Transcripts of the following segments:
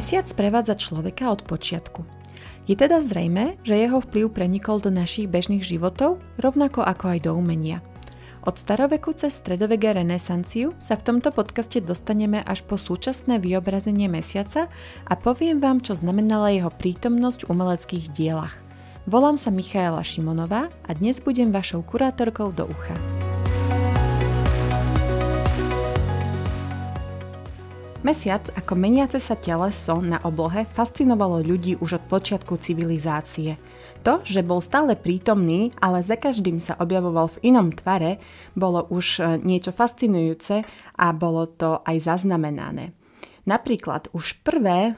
Mesiac sprevádza človeka od počiatku. Je teda zrejme, že jeho vplyv prenikol do našich bežných životov, rovnako ako aj do umenia. Od staroveku cez stredovek renesanciu sa v tomto podcaste dostaneme až po súčasné vyobrazenie mesiaca a poviem vám, čo znamenala jeho prítomnosť v umeleckých dielach. Volám sa Michaela Šimonová a dnes budem vašou kurátorkou do ucha. Mesiac ako meniace sa teleso na oblohe fascinovalo ľudí už od počiatku civilizácie. To, že bol stále prítomný, ale za každým sa objavoval v inom tvare, bolo už e, niečo fascinujúce a bolo to aj zaznamenané. Napríklad už prvé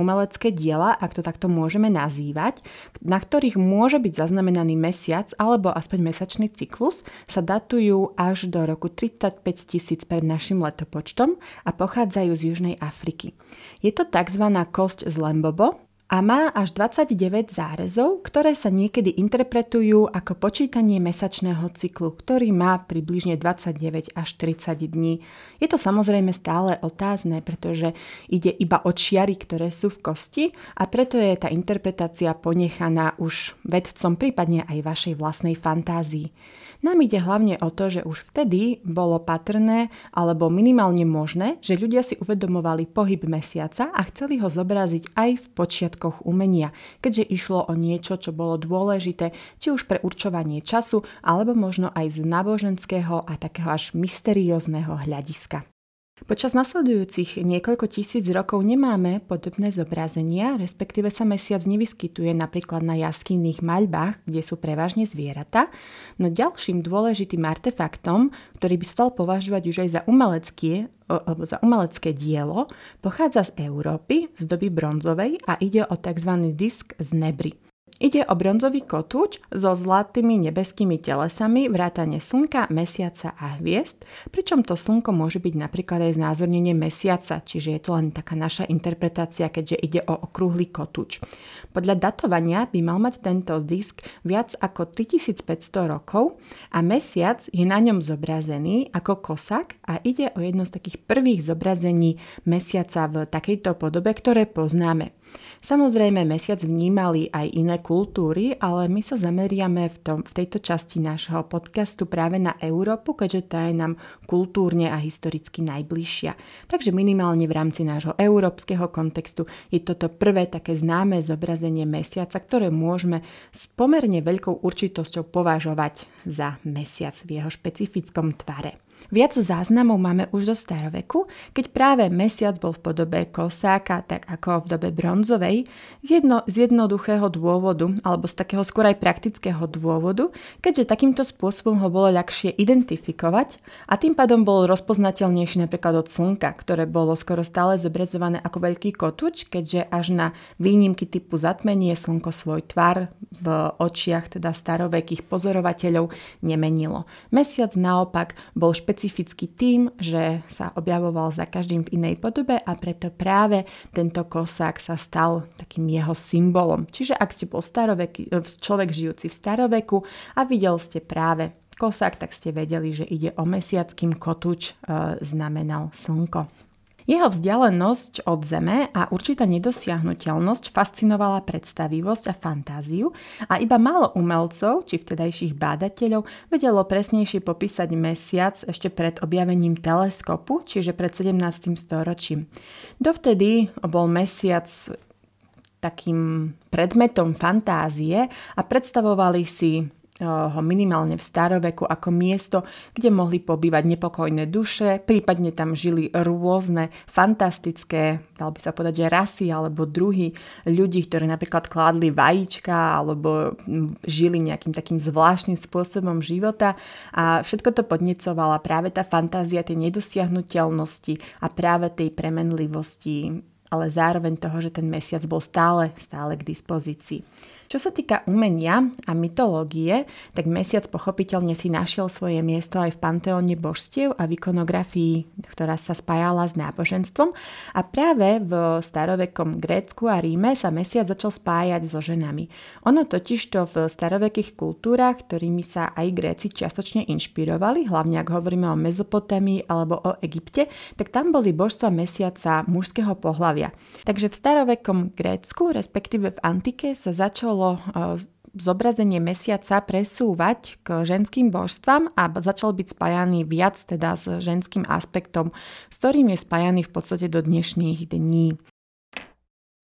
umelecké diela, ak to takto môžeme nazývať, na ktorých môže byť zaznamenaný mesiac alebo aspoň mesačný cyklus, sa datujú až do roku 35 tisíc pred našim letopočtom a pochádzajú z Južnej Afriky. Je to tzv. kosť z Lembobo, a má až 29 zárezov, ktoré sa niekedy interpretujú ako počítanie mesačného cyklu, ktorý má približne 29 až 30 dní. Je to samozrejme stále otázne, pretože ide iba o čiary, ktoré sú v kosti a preto je tá interpretácia ponechaná už vedcom, prípadne aj vašej vlastnej fantázii. Nám ide hlavne o to, že už vtedy bolo patrné alebo minimálne možné, že ľudia si uvedomovali pohyb mesiaca a chceli ho zobraziť aj v počiatkoch umenia, keďže išlo o niečo, čo bolo dôležité, či už pre určovanie času, alebo možno aj z náboženského a takého až mysteriózneho hľadiska. Počas nasledujúcich niekoľko tisíc rokov nemáme podobné zobrazenia, respektíve sa mesiac nevyskytuje napríklad na jaskinných maľbách, kde sú prevažne zvieratá, no ďalším dôležitým artefaktom, ktorý by stal považovať už aj za alebo za umelecké dielo, pochádza z Európy z doby bronzovej a ide o tzv. disk z nebry. Ide o bronzový kotúč so zlatými nebeskými telesami, vrátane slnka, mesiaca a hviezd, pričom to slnko môže byť napríklad aj znázornenie mesiaca, čiže je to len taká naša interpretácia, keďže ide o okrúhly kotúč. Podľa datovania by mal mať tento disk viac ako 3500 rokov a mesiac je na ňom zobrazený ako kosak a ide o jedno z takých prvých zobrazení mesiaca v takejto podobe, ktoré poznáme. Samozrejme, mesiac vnímali aj iné kultúry, ale my sa zameriame v, tom, v tejto časti nášho podcastu práve na Európu, keďže tá je nám kultúrne a historicky najbližšia. Takže minimálne v rámci nášho európskeho kontextu je toto prvé také známe zobrazenie mesiaca, ktoré môžeme s pomerne veľkou určitosťou považovať za mesiac v jeho špecifickom tvare. Viac záznamov máme už zo staroveku, keď práve mesiac bol v podobe kosáka, tak ako v dobe bronzovej, jedno, z jednoduchého dôvodu, alebo z takého skôr aj praktického dôvodu, keďže takýmto spôsobom ho bolo ľahšie identifikovať a tým pádom bol rozpoznateľnejší napríklad od slnka, ktoré bolo skoro stále zobrazované ako veľký kotúč, keďže až na výnimky typu zatmenie slnko svoj tvar v očiach teda starovekých pozorovateľov nemenilo. Mesiac naopak bol špe- špecificky tým, že sa objavoval za každým v inej podobe a preto práve tento kosák sa stal takým jeho symbolom. Čiže ak ste bol starovek, človek žijúci v staroveku a videl ste práve kosák, tak ste vedeli, že ide o mesiac, kým kotúč e, znamenal slnko. Jeho vzdialenosť od Zeme a určitá nedosiahnutelnosť fascinovala predstavivosť a fantáziu a iba málo umelcov, či vtedajších bádateľov, vedelo presnejšie popísať mesiac ešte pred objavením teleskopu, čiže pred 17. storočím. Dovtedy bol mesiac takým predmetom fantázie a predstavovali si ho minimálne v staroveku ako miesto, kde mohli pobývať nepokojné duše, prípadne tam žili rôzne fantastické, dal by sa povedať, že rasy alebo druhy ľudí, ktorí napríklad kládli vajíčka alebo žili nejakým takým zvláštnym spôsobom života a všetko to podnecovala práve tá fantázia tej nedosiahnutelnosti a práve tej premenlivosti ale zároveň toho, že ten mesiac bol stále, stále k dispozícii. Čo sa týka umenia a mytológie, tak mesiac pochopiteľne si našiel svoje miesto aj v panteóne božstiev a v ikonografii, ktorá sa spájala s náboženstvom. A práve v starovekom Grécku a Ríme sa mesiac začal spájať so ženami. Ono totižto v starovekých kultúrach, ktorými sa aj Gréci čiastočne inšpirovali, hlavne ak hovoríme o Mezopotámii alebo o Egypte, tak tam boli božstva mesiaca mužského pohlavia. Takže v starovekom Grécku, respektíve v antike, sa začalo začalo e, zobrazenie mesiaca presúvať k ženským božstvám a začal byť spájaný viac teda s ženským aspektom, s ktorým je spájaný v podstate do dnešných dní.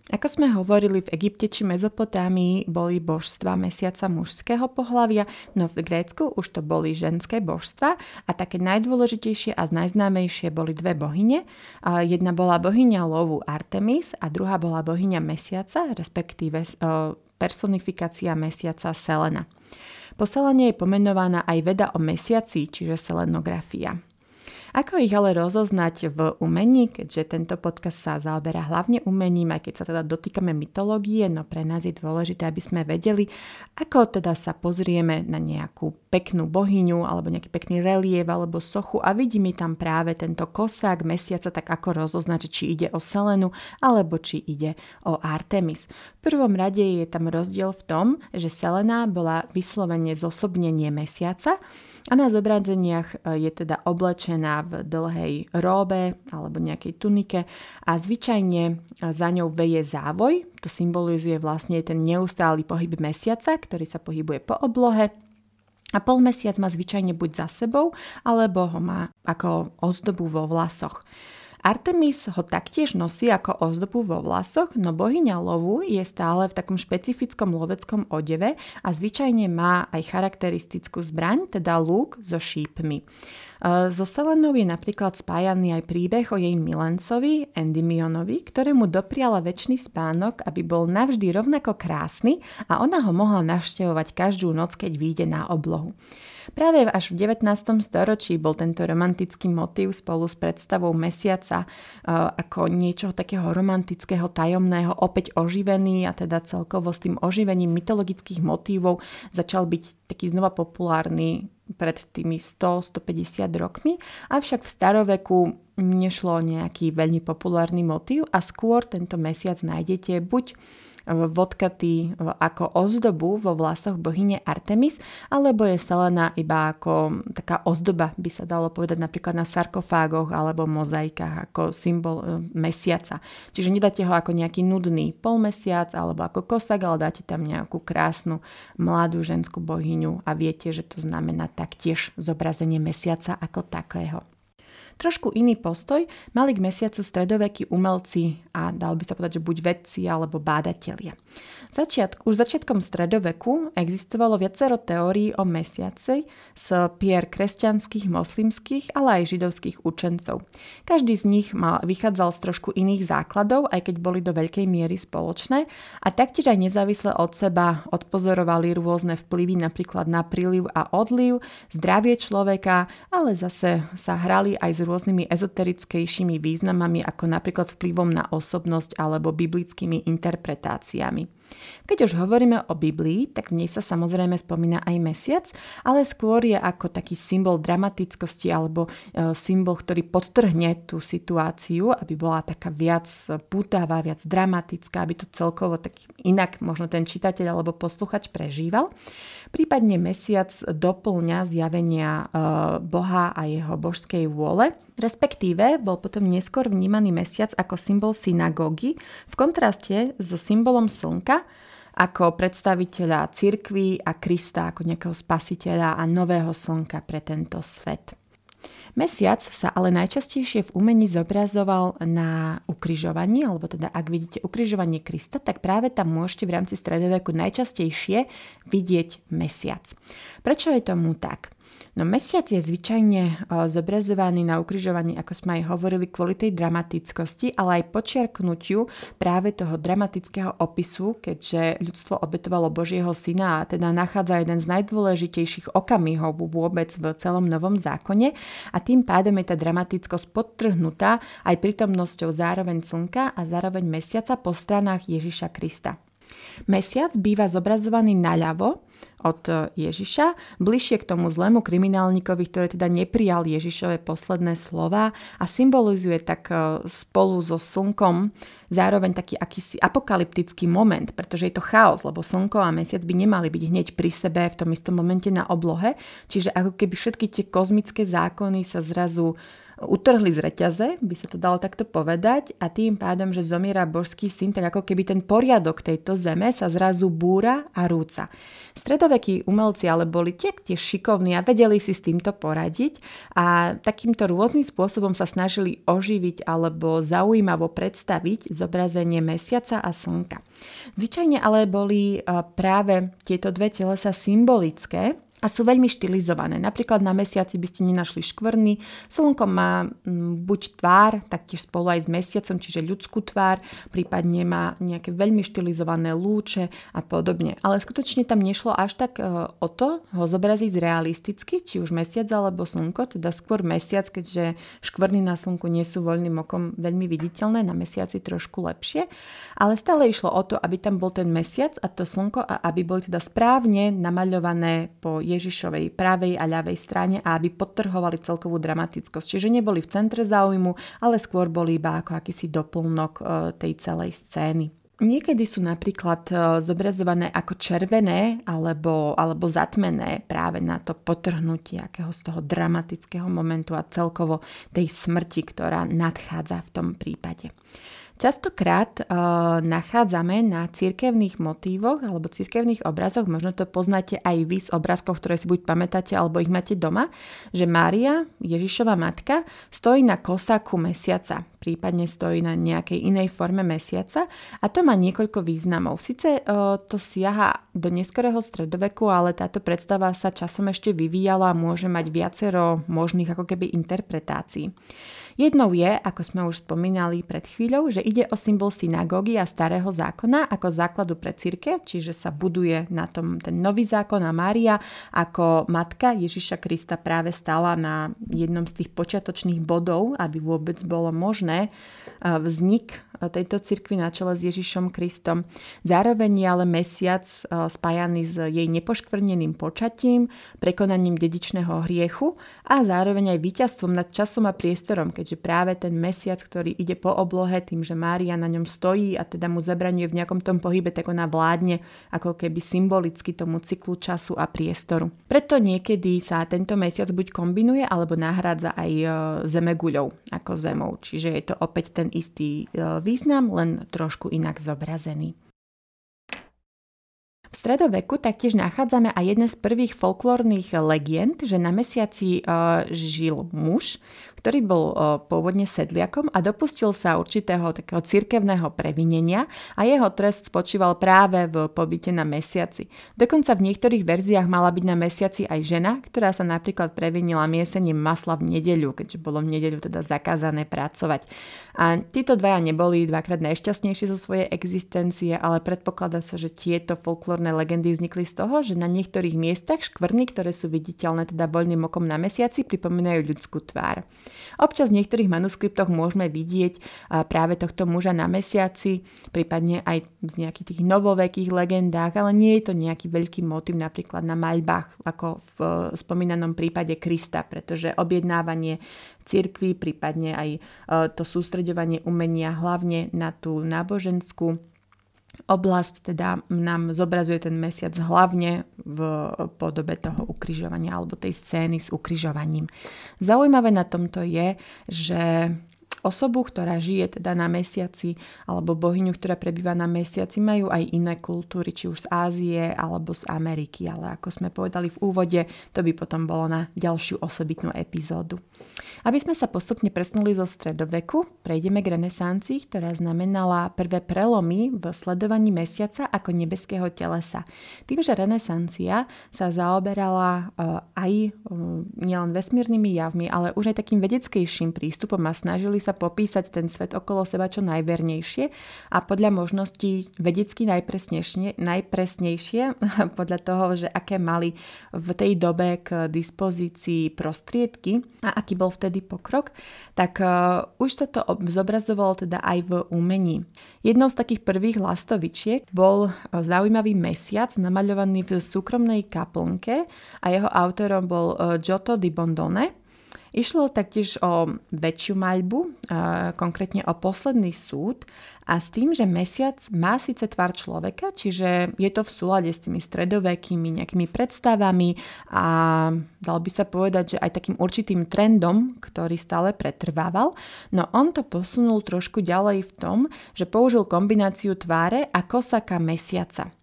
Ako sme hovorili, v Egypte či Mezopotámii boli božstva mesiaca mužského pohlavia, no v Grécku už to boli ženské božstva a také najdôležitejšie a najznámejšie boli dve bohyne. Jedna bola bohyňa lovu Artemis a druhá bola bohyňa mesiaca, respektíve e, personifikácia mesiaca Selena. Po Selene je pomenovaná aj veda o mesiaci, čiže selenografia. Ako ich ale rozoznať v umení, keďže tento podcast sa zaoberá hlavne umením, aj keď sa teda dotýkame mytológie, no pre nás je dôležité, aby sme vedeli, ako teda sa pozrieme na nejakú peknú bohyňu alebo nejaký pekný relief alebo sochu a vidíme tam práve tento kosák mesiaca, tak ako rozoznať, či ide o Selenu alebo či ide o Artemis. V prvom rade je tam rozdiel v tom, že Selena bola vyslovene zosobnenie mesiaca, a na zobrazeniach e, je teda oblečená v dlhej róbe alebo nejakej tunike a zvyčajne e, za ňou veje závoj. To symbolizuje vlastne ten neustály pohyb mesiaca, ktorý sa pohybuje po oblohe a polmesiac má zvyčajne buď za sebou, alebo ho má ako ozdobu vo vlasoch. Artemis ho taktiež nosí ako ozdobu vo vlasoch, no bohyňa lovu je stále v takom špecifickom loveckom odeve a zvyčajne má aj charakteristickú zbraň, teda lúk so šípmi. So Selenou je napríklad spájaný aj príbeh o jej milencovi Endymionovi, ktorému dopriala väčší spánok, aby bol navždy rovnako krásny a ona ho mohla navštevovať každú noc, keď vyjde na oblohu. Práve až v 19. storočí bol tento romantický motív spolu s predstavou mesiaca ako niečo takého romantického, tajomného opäť oživený a teda celkovo s tým oživením mytologických motívov začal byť taký znova populárny pred tými 100-150 rokmi, avšak v staroveku nešlo o nejaký veľmi populárny motív a skôr tento mesiac nájdete buď vodkatý ako ozdobu vo vlasoch bohyne Artemis, alebo je Selena iba ako taká ozdoba, by sa dalo povedať napríklad na sarkofágoch alebo mozaikách ako symbol e, mesiaca. Čiže nedáte ho ako nejaký nudný polmesiac alebo ako kosak, ale dáte tam nejakú krásnu mladú ženskú bohyňu a viete, že to znamená taktiež zobrazenie mesiaca ako takého. Trošku iný postoj mali k mesiacu stredovekí umelci a dal by sa povedať, že buď vedci alebo bádatelia. Začiatk, už začiatkom stredoveku existovalo viacero teórií o mesiaci z pier kresťanských, moslimských, ale aj židovských učencov. Každý z nich mal, vychádzal z trošku iných základov, aj keď boli do veľkej miery spoločné a taktiež aj nezávisle od seba odpozorovali rôzne vplyvy napríklad na príliv a odliv, zdravie človeka, ale zase sa hrali aj s rôznymi ezoterickejšími významami ako napríklad vplyvom na osobnosť alebo biblickými interpretáciami. Keď už hovoríme o Biblii, tak v nej sa samozrejme spomína aj mesiac, ale skôr je ako taký symbol dramatickosti alebo e, symbol, ktorý podtrhne tú situáciu, aby bola taká viac pútavá, viac dramatická, aby to celkovo tak inak možno ten čitateľ alebo posluchač prežíval. Prípadne mesiac doplňa zjavenia e, Boha a jeho božskej vôle, respektíve bol potom neskôr vnímaný mesiac ako symbol synagógy v kontraste so symbolom slnka, ako predstaviteľa cirkvy a Krista ako nejakého spasiteľa a nového slnka pre tento svet. Mesiac sa ale najčastejšie v umení zobrazoval na ukrižovaní, alebo teda ak vidíte ukrižovanie Krista, tak práve tam môžete v rámci stredoveku najčastejšie vidieť mesiac. Prečo je tomu tak? No mesiac je zvyčajne zobrazovaný na ukrižovaní, ako sme aj hovorili, kvôli tej dramatickosti, ale aj počiarknutiu práve toho dramatického opisu, keďže ľudstvo obetovalo Božieho syna a teda nachádza jeden z najdôležitejších okamihov vôbec v celom Novom zákone a tým pádom je tá dramatickosť podtrhnutá aj prítomnosťou zároveň slnka a zároveň mesiaca po stranách Ježiša Krista. Mesiac býva zobrazovaný naľavo od Ježiša, bližšie k tomu zlému kriminálnikovi, ktorý teda neprijal Ježišové posledné slova a symbolizuje tak e, spolu so slnkom zároveň taký akýsi apokalyptický moment, pretože je to chaos, lebo slnko a mesiac by nemali byť hneď pri sebe v tom istom momente na oblohe, čiže ako keby všetky tie kozmické zákony sa zrazu utrhli z reťaze, by sa to dalo takto povedať, a tým pádom, že zomiera božský syn, tak ako keby ten poriadok tejto zeme sa zrazu búra a rúca. Stredovekí umelci ale boli tiež šikovní a vedeli si s týmto poradiť a takýmto rôznym spôsobom sa snažili oživiť alebo zaujímavo predstaviť zobrazenie mesiaca a slnka. Zvyčajne ale boli práve tieto dve telesa symbolické, a sú veľmi štilizované. Napríklad na mesiaci by ste nenašli škvrny. Slnko má mm, buď tvár, taktiež spolu aj s mesiacom, čiže ľudskú tvár, prípadne má nejaké veľmi štilizované lúče a podobne. Ale skutočne tam nešlo až tak e, o to ho zobraziť realisticky, či už mesiac alebo slnko, teda skôr mesiac, keďže škvrny na slnku nie sú voľným okom veľmi viditeľné, na mesiaci trošku lepšie. Ale stále išlo o to, aby tam bol ten mesiac a to slnko a aby boli teda správne namaľované po Ježišovej pravej a ľavej strane a aby podtrhovali celkovú dramatickosť. Čiže neboli v centre záujmu, ale skôr boli iba ako akýsi doplnok e, tej celej scény. Niekedy sú napríklad e, zobrazované ako červené alebo, alebo zatmené práve na to potrhnutie akého z toho dramatického momentu a celkovo tej smrti, ktorá nadchádza v tom prípade. Častokrát uh, nachádzame na cirkevných motívoch alebo cirkevných obrazoch, možno to poznáte aj vy z obrázkov, ktoré si buď pamätáte alebo ich máte doma, že Mária, Ježišova matka, stojí na kosáku mesiaca, prípadne stojí na nejakej inej forme mesiaca a to má niekoľko významov. Sice uh, to siaha do neskorého stredoveku, ale táto predstava sa časom ešte vyvíjala a môže mať viacero možných ako keby interpretácií. Jednou je, ako sme už spomínali pred chvíľou, že ide o symbol synagógy a starého zákona ako základu pre církev, čiže sa buduje na tom ten nový zákon a Mária ako matka Ježiša Krista práve stala na jednom z tých počiatočných bodov, aby vôbec bolo možné vznik tejto cirkvi na čele s Ježišom Kristom. Zároveň je ale mesiac spájaný s jej nepoškvrneným počatím, prekonaním dedičného hriechu a zároveň aj víťazstvom nad časom a priestorom, keďže práve ten mesiac, ktorý ide po oblohe tým, že Mária na ňom stojí a teda mu zabraňuje v nejakom tom pohybe, tak ona vládne ako keby symbolicky tomu cyklu času a priestoru. Preto niekedy sa tento mesiac buď kombinuje alebo nahrádza aj e, zemeguľou ako zemou. Čiže je to opäť ten istý význam, len trošku inak zobrazený. V stredoveku taktiež nachádzame aj jedné z prvých folklórnych legend, že na mesiaci uh, žil muž, ktorý bol pôvodne sedliakom a dopustil sa určitého takého cirkevného previnenia a jeho trest spočíval práve v pobyte na mesiaci. Dokonca v niektorých verziách mala byť na mesiaci aj žena, ktorá sa napríklad previnila miesením masla v nedeľu, keďže bolo v nedeľu teda zakázané pracovať. A títo dvaja neboli dvakrát najšťastnejší zo svojej existencie, ale predpokladá sa, že tieto folklórne legendy vznikli z toho, že na niektorých miestach škvrny, ktoré sú viditeľné teda voľným okom na mesiaci, pripomínajú ľudskú tvár. Občas v niektorých manuskriptoch môžeme vidieť práve tohto muža na mesiaci, prípadne aj v nejakých tých novovekých legendách, ale nie je to nejaký veľký motiv napríklad na maľbách, ako v e, spomínanom prípade Krista, pretože objednávanie cirkvi, prípadne aj e, to sústreďovanie umenia hlavne na tú náboženskú oblasť teda nám zobrazuje ten mesiac hlavne v podobe toho ukrižovania alebo tej scény s ukrižovaním. Zaujímavé na tomto je, že osobu, ktorá žije teda na mesiaci, alebo bohyňu, ktorá prebýva na mesiaci, majú aj iné kultúry, či už z Ázie alebo z Ameriky, ale ako sme povedali v úvode, to by potom bolo na ďalšiu osobitnú epizódu. Aby sme sa postupne presnuli zo stredoveku, prejdeme k renesancii, ktorá znamenala prvé prelomy v sledovaní mesiaca ako nebeského telesa. Tým, že renesancia sa zaoberala uh, aj uh, nielen vesmírnymi javmi, ale už aj takým vedeckejším prístupom a snažili sa popísať ten svet okolo seba čo najvernejšie a podľa možností vedecky najpresnejšie, najpresnejšie podľa toho, že aké mali v tej dobe k dispozícii prostriedky a aký bol vtedy pokrok, tak uh, už sa to zobrazovalo teda aj v umení. Jednou z takých prvých lastovičiek bol zaujímavý mesiac namaľovaný v súkromnej kaplnke a jeho autorom bol Giotto di Bondone Išlo taktiež o väčšiu maľbu, konkrétne o posledný súd a s tým, že mesiac má síce tvar človeka, čiže je to v súlade s tými stredovekými nejakými predstavami a dal by sa povedať, že aj takým určitým trendom, ktorý stále pretrvával, no on to posunul trošku ďalej v tom, že použil kombináciu tváre a kosaka mesiaca.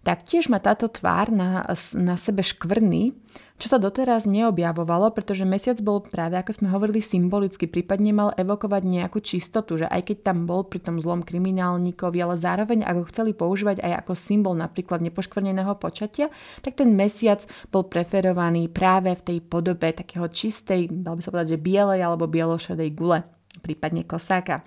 Taktiež má táto tvár na, na sebe škvrny, čo sa doteraz neobjavovalo, pretože mesiac bol práve, ako sme hovorili, symbolicky, prípadne mal evokovať nejakú čistotu, že aj keď tam bol pri tom zlom kriminálníkovi, ale zároveň ako chceli používať aj ako symbol napríklad nepoškvrneného počatia, tak ten mesiac bol preferovaný práve v tej podobe takého čistej, dal by sa povedať, že bielej alebo bielošedej gule, prípadne kosáka.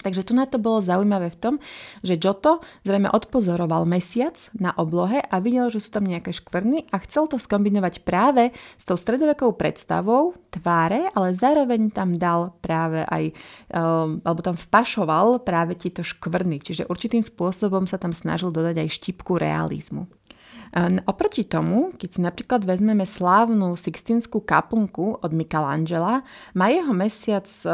Takže tu na to bolo zaujímavé v tom, že Giotto zrejme odpozoroval mesiac na oblohe a videl, že sú tam nejaké škvrny a chcel to skombinovať práve s tou stredovekou predstavou tváre, ale zároveň tam dal práve aj, um, alebo tam vpašoval práve tieto škvrny, čiže určitým spôsobom sa tam snažil dodať aj štipku realizmu. Oproti tomu, keď si napríklad vezmeme slávnu Sixtinskú kaplnku od Michelangela, má jeho mesiac e,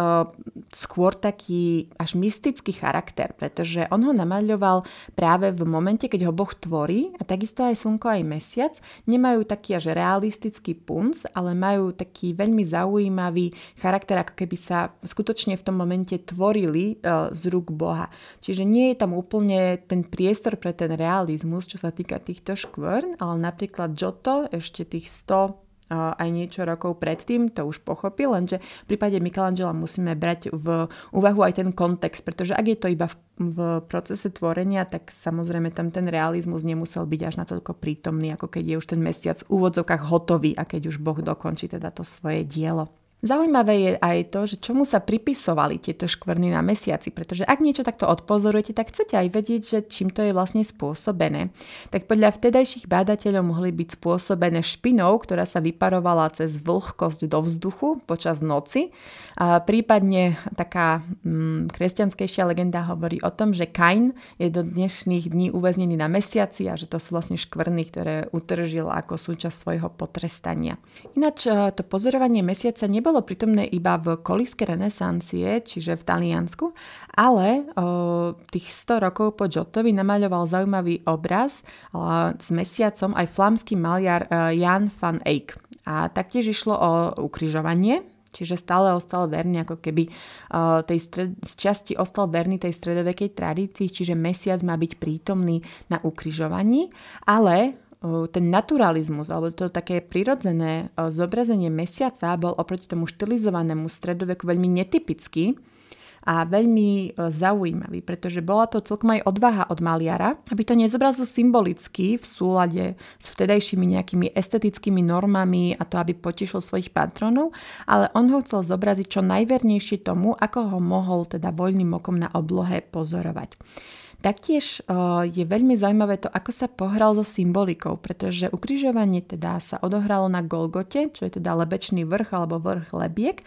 skôr taký až mystický charakter, pretože on ho namaľoval práve v momente, keď ho Boh tvorí a takisto aj slnko, aj mesiac nemajú taký až realistický punc, ale majú taký veľmi zaujímavý charakter, ako keby sa skutočne v tom momente tvorili e, z rúk Boha. Čiže nie je tam úplne ten priestor pre ten realizmus, čo sa týka týchto škôl, Verne, ale napríklad Giotto ešte tých 100 aj niečo rokov predtým, to už pochopil, lenže v prípade Michelangela musíme brať v úvahu aj ten kontext, pretože ak je to iba v, v procese tvorenia, tak samozrejme tam ten realizmus nemusel byť až natoľko prítomný, ako keď je už ten mesiac v úvodzovkách hotový a keď už Boh dokončí teda to svoje dielo. Zaujímavé je aj to, že čomu sa pripisovali tieto škvrny na mesiaci, pretože ak niečo takto odpozorujete, tak chcete aj vedieť, že čím to je vlastne spôsobené. Tak podľa vtedajších bádateľov mohli byť spôsobené špinou, ktorá sa vyparovala cez vlhkosť do vzduchu počas noci. A prípadne taká mm, kresťanskejšia legenda hovorí o tom, že Kain je do dnešných dní uväznený na mesiaci a že to sú vlastne škvrny, ktoré utržil ako súčasť svojho potrestania. Ináč to pozorovanie mesiaca nebolo nebolo prítomné iba v kolíske renesancie, čiže v Taliansku, ale o, tých 100 rokov po Giottovi namaľoval zaujímavý obraz o, s mesiacom aj flámsky maliar e, Jan van Eyck. A taktiež išlo o ukrižovanie, Čiže stále ostal verný, ako keby uh, tej stred, z časti ostal verný tej stredovekej tradícii, čiže mesiac má byť prítomný na ukrižovaní, ale ten naturalizmus, alebo to také prirodzené zobrazenie mesiaca bol oproti tomu štilizovanému stredoveku veľmi netypický a veľmi zaujímavý, pretože bola to celkom aj odvaha od maliara, aby to nezobrazil symbolicky v súlade s vtedajšími nejakými estetickými normami a to, aby potešil svojich patronov, ale on ho chcel zobraziť čo najvernejšie tomu, ako ho mohol teda voľným okom na oblohe pozorovať. Taktiež je veľmi zaujímavé to, ako sa pohral so symbolikou, pretože ukrižovanie teda sa odohralo na Golgote, čo je teda lebečný vrch alebo vrch lebiek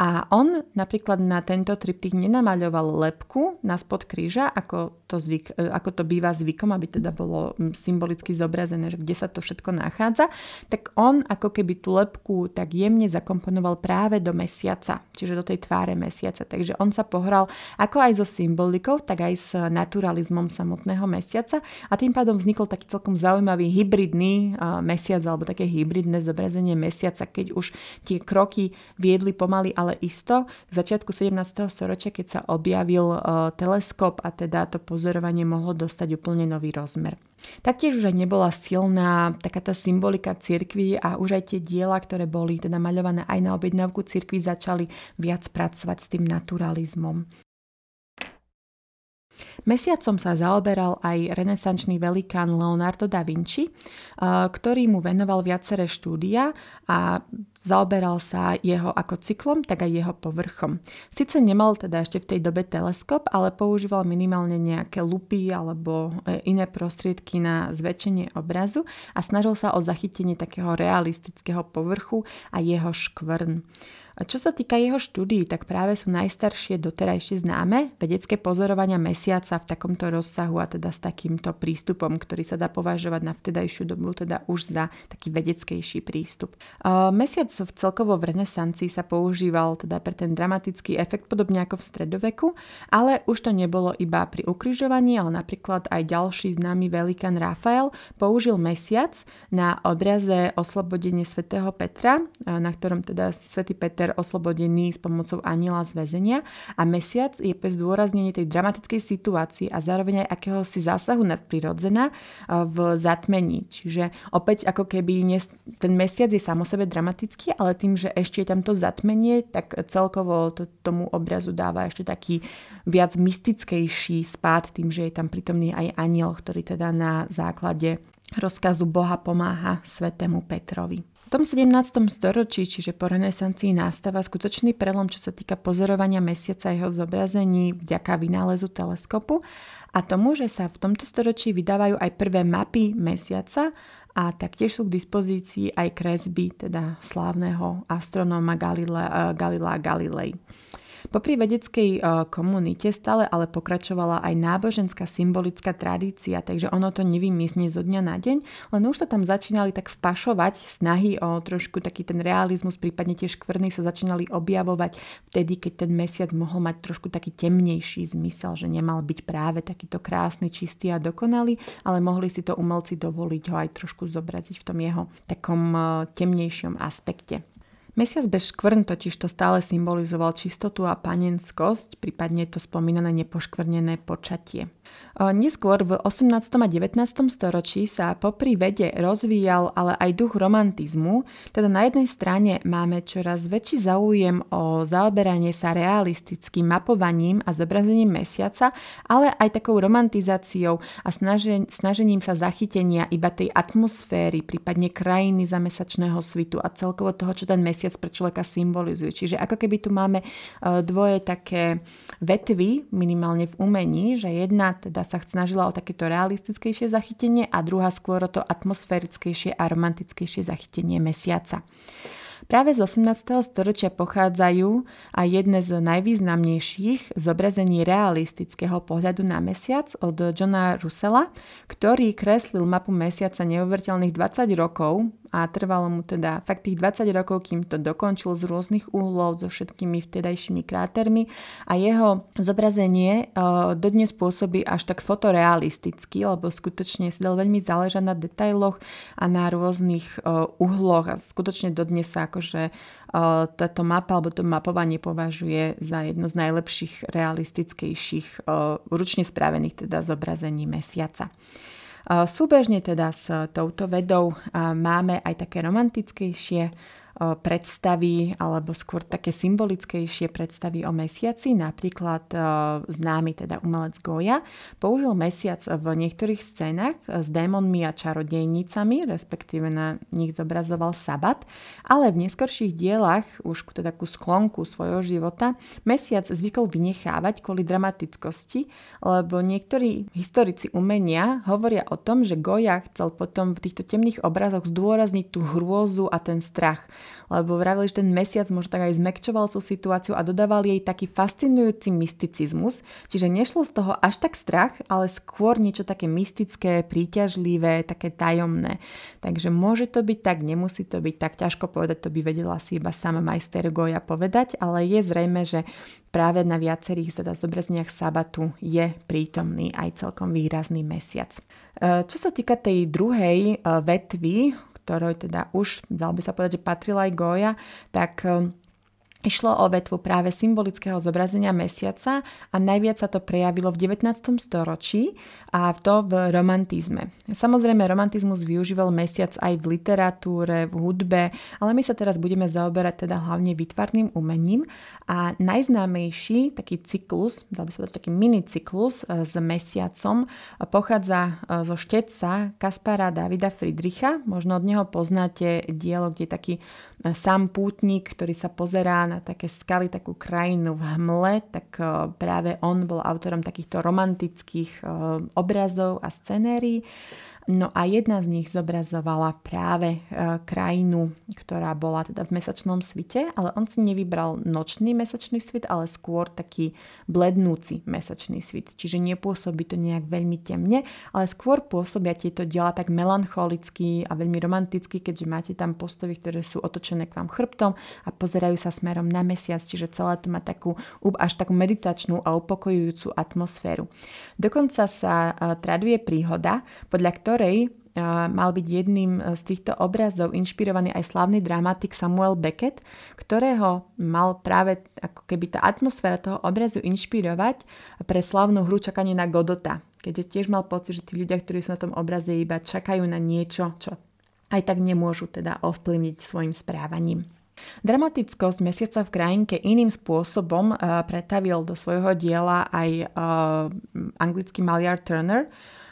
a on napríklad na tento triptych nenamaľoval lepku na spod kríža, ako to, zvyk, e, ako to býva zvykom, aby teda bolo symbolicky zobrazené, že kde sa to všetko nachádza, tak on ako keby tú lepku tak jemne zakomponoval práve do mesiaca, čiže do tej tváre mesiaca. Takže on sa pohral ako aj so symbolikou, tak aj s naturalizmom samotného mesiaca a tým pádom vznikol taký celkom zaujímavý hybridný mesiac alebo také hybridné zobrazenie mesiaca, keď už tie kroky viedli pomaly, ale ale isto k začiatku 17. storočia, keď sa objavil uh, teleskop a teda to pozorovanie mohlo dostať úplne nový rozmer. Taktiež už aj nebola silná taká tá symbolika cirkvi a už aj tie diela, ktoré boli teda maľované aj na objednávku cirkvi, začali viac pracovať s tým naturalizmom. Mesiacom sa zaoberal aj renesančný velikán Leonardo da Vinci, ktorý mu venoval viaceré štúdia a zaoberal sa jeho ako cyklom, tak aj jeho povrchom. Sice nemal teda ešte v tej dobe teleskop, ale používal minimálne nejaké lupy alebo e, iné prostriedky na zväčšenie obrazu a snažil sa o zachytenie takého realistického povrchu a jeho škvrn. Čo sa týka jeho štúdií, tak práve sú najstaršie doterajšie známe vedecké pozorovania mesiaca v takomto rozsahu a teda s takýmto prístupom, ktorý sa dá považovať na vtedajšiu dobu teda už za taký vedeckejší prístup. Mesiac v celkovo v renesancii sa používal teda pre ten dramatický efekt podobne ako v stredoveku, ale už to nebolo iba pri ukrižovaní, ale napríklad aj ďalší známy velikán Rafael použil mesiac na obraze oslobodenie svätého Petra, na ktorom teda svätý Peter Peter oslobodený s pomocou aniela z väzenia a mesiac je pre zdôraznenie tej dramatickej situácii a zároveň aj akéhosi zásahu nadprirodzená v zatmení. Čiže opäť ako keby ten mesiac je samo sebe dramatický, ale tým, že ešte je tam to zatmenie, tak celkovo to tomu obrazu dáva ešte taký viac mystickejší spád tým, že je tam prítomný aj aniel, ktorý teda na základe rozkazu Boha pomáha svetému Petrovi. V tom 17. storočí, čiže po renesancii, nastáva skutočný prelom, čo sa týka pozorovania mesiaca a jeho zobrazení vďaka vynálezu teleskopu a tomu, že sa v tomto storočí vydávajú aj prvé mapy mesiaca a taktiež sú k dispozícii aj kresby teda slávneho astronóma Galilea, Galilea Galilei. Popri vedeckej e, komunite stále ale pokračovala aj náboženská symbolická tradícia, takže ono to nevymysne zo dňa na deň, len už sa tam začínali tak vpašovať snahy o trošku taký ten realizmus, prípadne tie škvrny sa začínali objavovať vtedy, keď ten mesiac mohol mať trošku taký temnejší zmysel, že nemal byť práve takýto krásny, čistý a dokonalý, ale mohli si to umelci dovoliť ho aj trošku zobraziť v tom jeho takom e, temnejšom aspekte. Mesiac bez škvrn totiž to stále symbolizoval čistotu a panenskosť, prípadne to spomínané nepoškvrnené počatie. Neskôr v 18. a 19. storočí sa popri vede rozvíjal ale aj duch romantizmu, teda na jednej strane máme čoraz väčší záujem o zaoberanie sa realistickým mapovaním a zobrazením mesiaca, ale aj takou romantizáciou a snažením sa zachytenia iba tej atmosféry, prípadne krajiny za mesačného svitu a celkovo toho, čo ten mesiac pre človeka symbolizuje. Čiže ako keby tu máme dvoje také vetvy, minimálne v umení, že jedna teda sa snažila o takéto realistickejšie zachytenie a druhá skôr o to atmosférickejšie a romantickejšie zachytenie mesiaca. Práve z 18. storočia pochádzajú aj jedné z najvýznamnejších zobrazení realistického pohľadu na mesiac od Johna Russella, ktorý kreslil mapu mesiaca neuveriteľných 20 rokov a trvalo mu teda fakt tých 20 rokov, kým to dokončil z rôznych uhlov, so všetkými vtedajšími krátermi a jeho zobrazenie uh, dodnes pôsobí až tak fotorealisticky, lebo skutočne si dal veľmi záležať na detailoch a na rôznych uh, uhloch a skutočne dodnes sa akože uh, táto mapa alebo to mapovanie považuje za jedno z najlepších realistickejších ručne spravených teda zobrazení mesiaca. Súbežne teda s touto vedou máme aj také romantickejšie predstavy alebo skôr také symbolickejšie predstavy o mesiaci. Napríklad známy teda umelec Goya použil mesiac v niektorých scénach s démonmi a čarodejnicami, respektíve na nich zobrazoval sabat, ale v neskorších dielach, už teda ku sklonku svojho života, mesiac zvykol vynechávať kvôli dramatickosti, lebo niektorí historici umenia hovoria o tom, že Goya chcel potom v týchto temných obrazoch zdôrazniť tú hrôzu a ten strach lebo vravili, že ten mesiac možno tak aj zmekčoval tú situáciu a dodával jej taký fascinujúci mysticizmus, čiže nešlo z toho až tak strach, ale skôr niečo také mystické, príťažlivé, také tajomné. Takže môže to byť tak, nemusí to byť tak, ťažko povedať, to by vedela si iba sama majster Goja povedať, ale je zrejme, že práve na viacerých teda zobrazeniach sabatu je prítomný aj celkom výrazný mesiac. E, čo sa týka tej druhej e, vetvy, ktorej teda už, dal by sa povedať, že patrila aj Goja, tak Išlo o vetvu práve symbolického zobrazenia mesiaca a najviac sa to prejavilo v 19. storočí a to v romantizme. Samozrejme, romantizmus využíval mesiac aj v literatúre, v hudbe, ale my sa teraz budeme zaoberať teda hlavne vytvarným umením a najznámejší taký cyklus, dal by sa povedať taký minicyklus e, s mesiacom, pochádza e, zo štetca Kaspara Davida Friedricha. Možno od neho poznáte dielo, kde je taký e, sám pútnik, ktorý sa pozerá na také skaly, takú krajinu v hmle, tak práve on bol autorom takýchto romantických obrazov a scenérií. No a jedna z nich zobrazovala práve e, krajinu, ktorá bola teda v mesačnom svite, ale on si nevybral nočný mesačný svit, ale skôr taký blednúci mesačný svit. Čiže nepôsobí to nejak veľmi temne, ale skôr pôsobia tieto diela tak melancholicky a veľmi romanticky, keďže máte tam postavy, ktoré sú otočené k vám chrbtom a pozerajú sa smerom na mesiac, čiže celé to má takú až takú meditačnú a upokojujúcu atmosféru. Dokonca sa uh, traduje príhoda, podľa ktorej ktorej mal byť jedným z týchto obrazov inšpirovaný aj slavný dramatik Samuel Beckett, ktorého mal práve ako keby tá atmosféra toho obrazu inšpirovať pre slavnú hru Čakanie na Godota. Keďže tiež mal pocit, že tí ľudia, ktorí sú na tom obraze, iba čakajú na niečo, čo aj tak nemôžu teda ovplyvniť svojim správaním. Dramatickosť mesiaca v krajinke iným spôsobom uh, pretavil do svojho diela aj uh, anglický maliar Turner,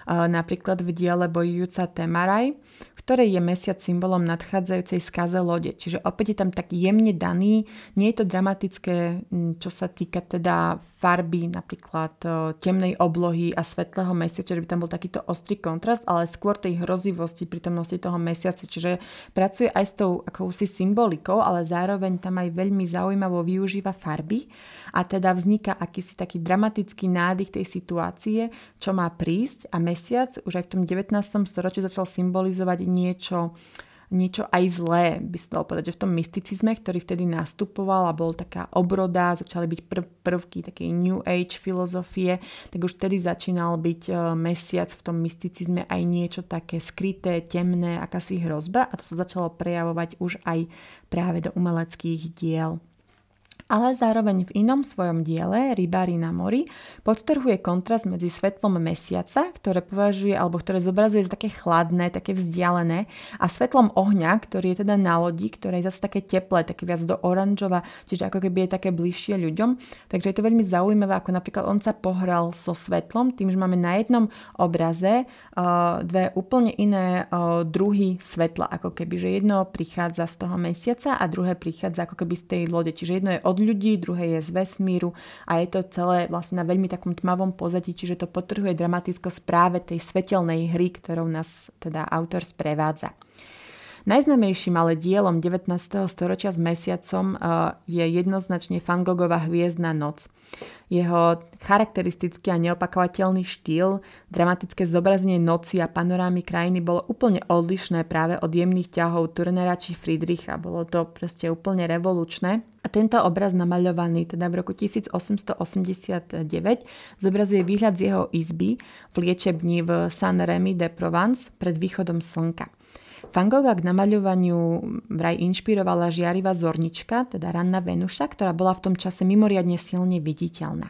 napríklad v diele Bojujúca Temaraj, ktorej je mesiac symbolom nadchádzajúcej skaze lode. Čiže opäť je tam tak jemne daný, nie je to dramatické, čo sa týka teda farby, napríklad temnej oblohy a svetlého mesiaca, že by tam bol takýto ostrý kontrast, ale skôr tej hrozivosti prítomnosti toho mesiaca. Čiže pracuje aj s tou akousi symbolikou, ale zároveň tam aj veľmi zaujímavo využíva farby a teda vzniká akýsi taký dramatický nádych tej situácie, čo má prísť a mesiac už aj v tom 19. storočí začal symbolizovať niečo niečo aj zlé, by sa dalo povedať, že v tom mysticizme, ktorý vtedy nastupoval a bol taká obroda, začali byť prv, prvky takej New Age filozofie, tak už vtedy začínal byť uh, mesiac v tom mysticizme aj niečo také skryté, temné, akási hrozba a to sa začalo prejavovať už aj práve do umeleckých diel ale zároveň v inom svojom diele Rybári na mori podtrhuje kontrast medzi svetlom mesiaca, ktoré považuje alebo ktoré zobrazuje za také chladné, také vzdialené a svetlom ohňa, ktorý je teda na lodi, ktoré je zase také teplé, také viac do oranžova, čiže ako keby je také bližšie ľuďom. Takže je to veľmi zaujímavé, ako napríklad on sa pohral so svetlom, tým, že máme na jednom obraze uh, dve úplne iné uh, druhy svetla, ako keby, že jedno prichádza z toho mesiaca a druhé prichádza ako keby z tej lode. Čiže jedno je od od ľudí, druhé je z vesmíru a je to celé vlastne na veľmi takom tmavom pozadí, čiže to potrhuje dramaticko správe tej svetelnej hry, ktorou nás teda autor sprevádza. Najznamejším ale dielom 19. storočia s mesiacom eh, je jednoznačne Van Goghova Hviezdna noc. Jeho charakteristický a neopakovateľný štýl, dramatické zobrazenie noci a panorámy krajiny bolo úplne odlišné práve od jemných ťahov Turnera či Friedricha. Bolo to proste úplne revolučné. A tento obraz namaľovaný teda v roku 1889 zobrazuje výhľad z jeho izby v liečebni v San Remy de Provence pred východom slnka. Van Gogha k namaľovaniu vraj inšpirovala žiarivá zornička, teda ranná Venuša, ktorá bola v tom čase mimoriadne silne viditeľná.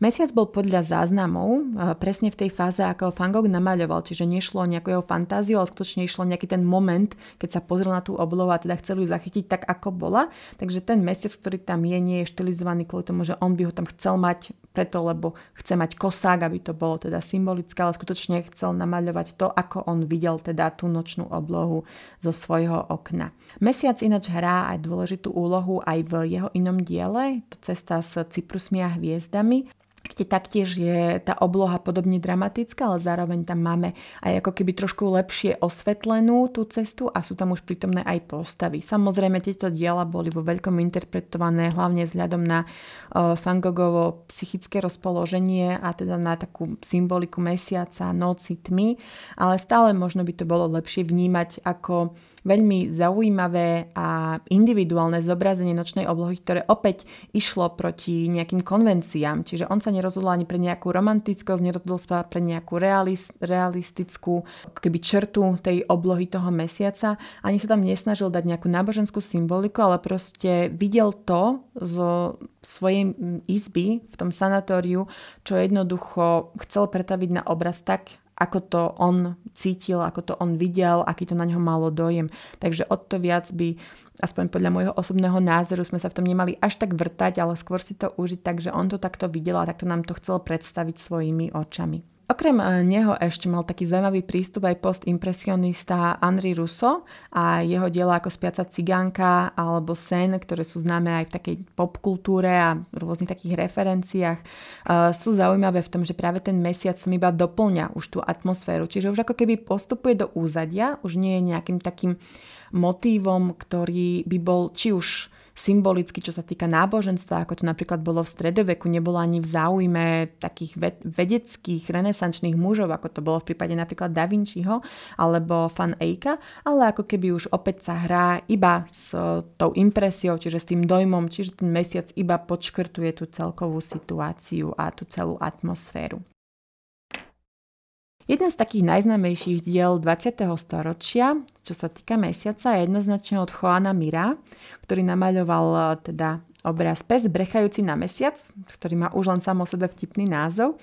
Mesiac bol podľa záznamov e, presne v tej fáze, ako Van Gogh namaľoval, čiže nešlo nejakú jeho fantáziu, ale skutočne išlo nejaký ten moment, keď sa pozrel na tú oblohu a teda chcel ju zachytiť tak, ako bola. Takže ten mesiac, ktorý tam je, nie je štilizovaný kvôli tomu, že on by ho tam chcel mať preto, lebo chce mať kosák, aby to bolo teda symbolické, ale skutočne chcel namaľovať to, ako on videl teda tú nočnú oblohu zo svojho okna. Mesiac ináč hrá aj dôležitú úlohu aj v jeho inom diele, to cesta s Cyprusmi a hviezdami kde taktiež je tá obloha podobne dramatická, ale zároveň tam máme aj ako keby trošku lepšie osvetlenú tú cestu a sú tam už prítomné aj postavy. Samozrejme, tieto diela boli vo veľkom interpretované hlavne vzhľadom na uh, Fangogovo psychické rozpoloženie a teda na takú symboliku mesiaca, noci, tmy, ale stále možno by to bolo lepšie vnímať ako veľmi zaujímavé a individuálne zobrazenie nočnej oblohy, ktoré opäť išlo proti nejakým konvenciám. Čiže on sa nerozhodol ani pre nejakú romantickosť, nerozhodol sa pre nejakú realist, realistickú keby črtu tej oblohy toho mesiaca. Ani sa tam nesnažil dať nejakú náboženskú symboliku, ale proste videl to zo svojej izby v tom sanatóriu, čo jednoducho chcel pretaviť na obraz tak, ako to on cítil, ako to on videl, aký to na ňo malo dojem. Takže o to viac by, aspoň podľa môjho osobného názoru, sme sa v tom nemali až tak vrtať, ale skôr si to užiť tak, že on to takto videl a takto nám to chcel predstaviť svojimi očami. Okrem e, neho ešte mal taký zaujímavý prístup aj postimpresionista Henri Rousseau a jeho diela ako Spiaca cigánka alebo Sen, ktoré sú známe aj v takej popkultúre a rôznych takých referenciách, e, sú zaujímavé v tom, že práve ten mesiac tam iba doplňa už tú atmosféru. Čiže už ako keby postupuje do úzadia, už nie je nejakým takým motívom, ktorý by bol či už symbolicky, čo sa týka náboženstva, ako to napríklad bolo v stredoveku, nebolo ani v záujme takých vedeckých, renesančných mužov, ako to bolo v prípade napríklad Da Vinciho alebo Fan Eyka, ale ako keby už opäť sa hrá iba s tou impresiou, čiže s tým dojmom, čiže ten mesiac iba podškrtuje tú celkovú situáciu a tú celú atmosféru. Jeden z takých najznámejších diel 20. storočia, čo sa týka mesiaca, je jednoznačne od Joana Mira, ktorý namaľoval e, teda obraz Pes brechajúci na mesiac, ktorý má už len samo sebe vtipný názov.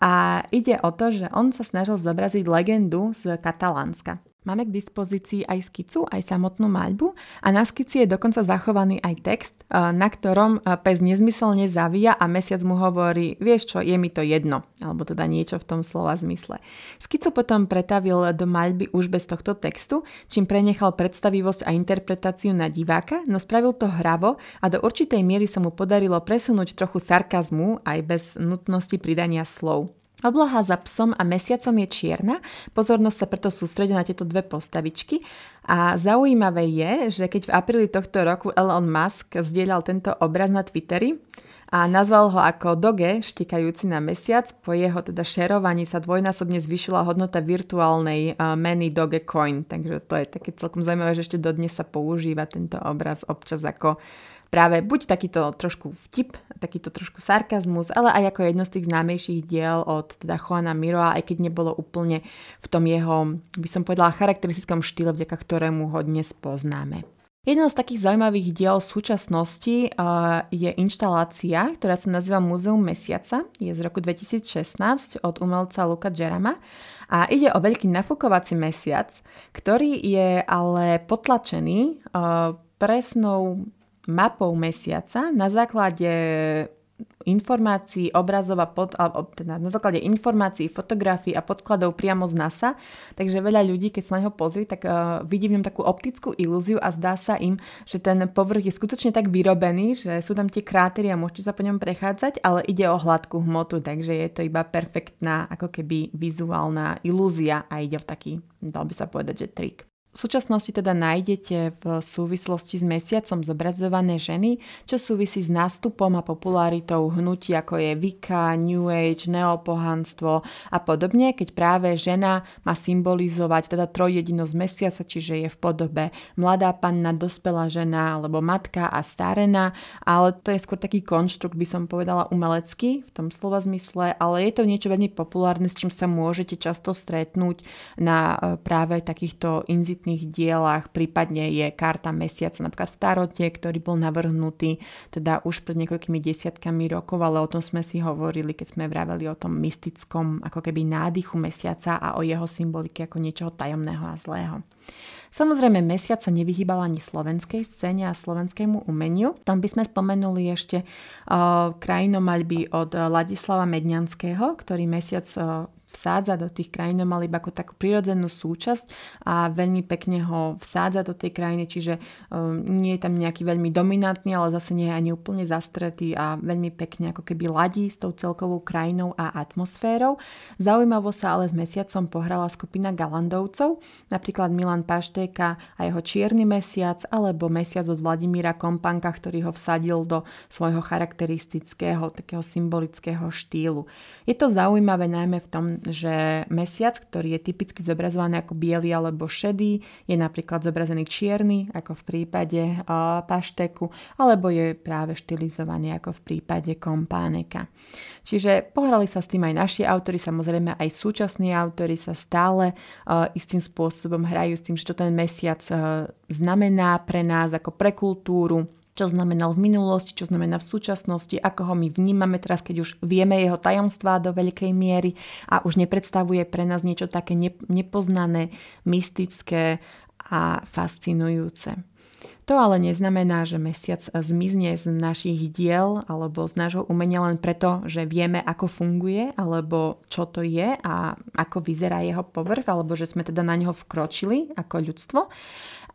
A ide o to, že on sa snažil zobraziť legendu z Katalánska. Máme k dispozícii aj skicu, aj samotnú maľbu a na skici je dokonca zachovaný aj text, e, na ktorom e, pes nezmyselne zavíja a mesiac mu hovorí, vieš čo, je mi to jedno, alebo teda niečo v tom slova zmysle. Skicu potom pretavil do maľby už bez tohto textu, čím prenechal predstavivosť a interpretáciu na diváka, no spravil to hravo a do určitej miery sa mu podarilo presunúť trochu sarkazmu aj bez nutnosti pridania slov. Obloha za psom a mesiacom je čierna, pozornosť sa preto sústredí na tieto dve postavičky. A zaujímavé je, že keď v apríli tohto roku Elon Musk zdieľal tento obraz na Twitteri a nazval ho ako Doge, štikajúci na mesiac, po jeho teda šerovaní sa dvojnásobne zvyšila hodnota virtuálnej uh, meny Dogecoin, takže to je také celkom zaujímavé, že ešte dodnes sa používa tento obraz občas ako práve buď takýto trošku vtip, takýto trošku sarkazmus, ale aj ako jedno z tých známejších diel od teda Juana Miroa, aj keď nebolo úplne v tom jeho, by som povedala, charakteristickom štýle, vďaka ktorému ho dnes poznáme. Jedno z takých zaujímavých diel súčasnosti uh, je inštalácia, ktorá sa nazýva Múzeum mesiaca. Je z roku 2016 od umelca Luka Jerama a ide o veľký nafúkovací mesiac, ktorý je ale potlačený uh, presnou mapou mesiaca na základe informácií, obrazov a pod, alebo teda na základe informácií, fotografií a podkladov priamo z NASA. Takže veľa ľudí, keď sa na neho pozrie, tak uh, vidí v ňom takú optickú ilúziu a zdá sa im, že ten povrch je skutočne tak vyrobený, že sú tam tie krátery a môžete sa po ňom prechádzať, ale ide o hladkú hmotu, takže je to iba perfektná ako keby vizuálna ilúzia a ide o taký, dal by sa povedať, že trik. V súčasnosti teda nájdete v súvislosti s mesiacom zobrazované ženy, čo súvisí s nástupom a popularitou hnutí ako je Vika, New Age, neopohanstvo a podobne, keď práve žena má symbolizovať teda trojjedinosť mesiaca, čiže je v podobe mladá panna, dospelá žena alebo matka a starená, ale to je skôr taký konštrukt, by som povedala umelecký v tom slova zmysle, ale je to niečo veľmi populárne, s čím sa môžete často stretnúť na e, práve takýchto inzit kvalitných dielach, prípadne je karta mesiaca napríklad v Tarote, ktorý bol navrhnutý teda už pred niekoľkými desiatkami rokov, ale o tom sme si hovorili, keď sme vraveli o tom mystickom ako keby nádychu mesiaca a o jeho symbolike ako niečoho tajomného a zlého. Samozrejme, mesiac sa nevyhýbal ani slovenskej scéne a slovenskému umeniu. Tam by sme spomenuli ešte uh, krajinomaľby od Ladislava Medňanského, ktorý mesiac uh, vsádza do tých krajín mal iba ako takú prirodzenú súčasť a veľmi pekne ho vsádza do tej krajiny, čiže um, nie je tam nejaký veľmi dominantný, ale zase nie je ani úplne zastretý a veľmi pekne ako keby ladí s tou celkovou krajinou a atmosférou. Zaujímavo sa ale s mesiacom pohrala skupina Galandovcov, napríklad Milan Paštéka a jeho Čierny mesiac, alebo mesiac od Vladimíra Kompanka, ktorý ho vsadil do svojho charakteristického, takého symbolického štýlu. Je to zaujímavé najmä v tom, že mesiac, ktorý je typicky zobrazovaný ako biely alebo šedý, je napríklad zobrazený čierny, ako v prípade uh, pašteku, alebo je práve štilizovaný ako v prípade kompáneka. Čiže pohrali sa s tým aj naši autory, samozrejme aj súčasní autory sa stále uh, istým spôsobom hrajú s tým, čo ten mesiac uh, znamená pre nás ako pre kultúru, čo znamenal v minulosti, čo znamená v súčasnosti, ako ho my vnímame teraz, keď už vieme jeho tajomstvá do veľkej miery a už nepredstavuje pre nás niečo také nepoznané, mystické a fascinujúce. To ale neznamená, že mesiac zmizne z našich diel alebo z nášho umenia len preto, že vieme, ako funguje alebo čo to je a ako vyzerá jeho povrch alebo že sme teda na neho vkročili ako ľudstvo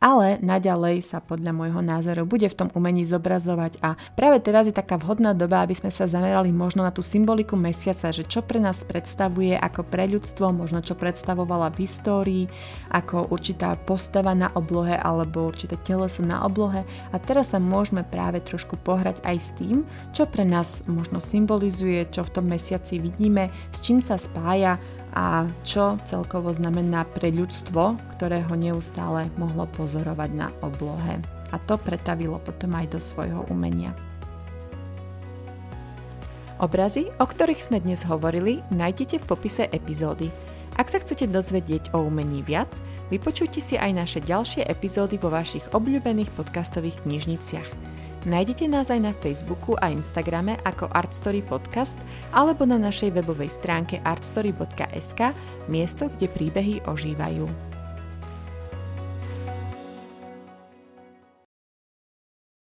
ale naďalej sa podľa môjho názoru bude v tom umení zobrazovať a práve teraz je taká vhodná doba, aby sme sa zamerali možno na tú symboliku mesiaca, že čo pre nás predstavuje ako pre ľudstvo, možno čo predstavovala v histórii, ako určitá postava na oblohe alebo určité teleso na oblohe. A teraz sa môžeme práve trošku pohrať aj s tým, čo pre nás možno symbolizuje, čo v tom mesiaci vidíme, s čím sa spája a čo celkovo znamená pre ľudstvo, ktoré ho neustále mohlo pozorovať na oblohe. A to pretavilo potom aj do svojho umenia. Obrazy, o ktorých sme dnes hovorili, nájdete v popise epizódy. Ak sa chcete dozvedieť o umení viac, vypočujte si aj naše ďalšie epizódy vo vašich obľúbených podcastových knižniciach. Nájdete nás aj na Facebooku a Instagrame ako Artstory Podcast alebo na našej webovej stránke artstory.sk, miesto, kde príbehy ožívajú.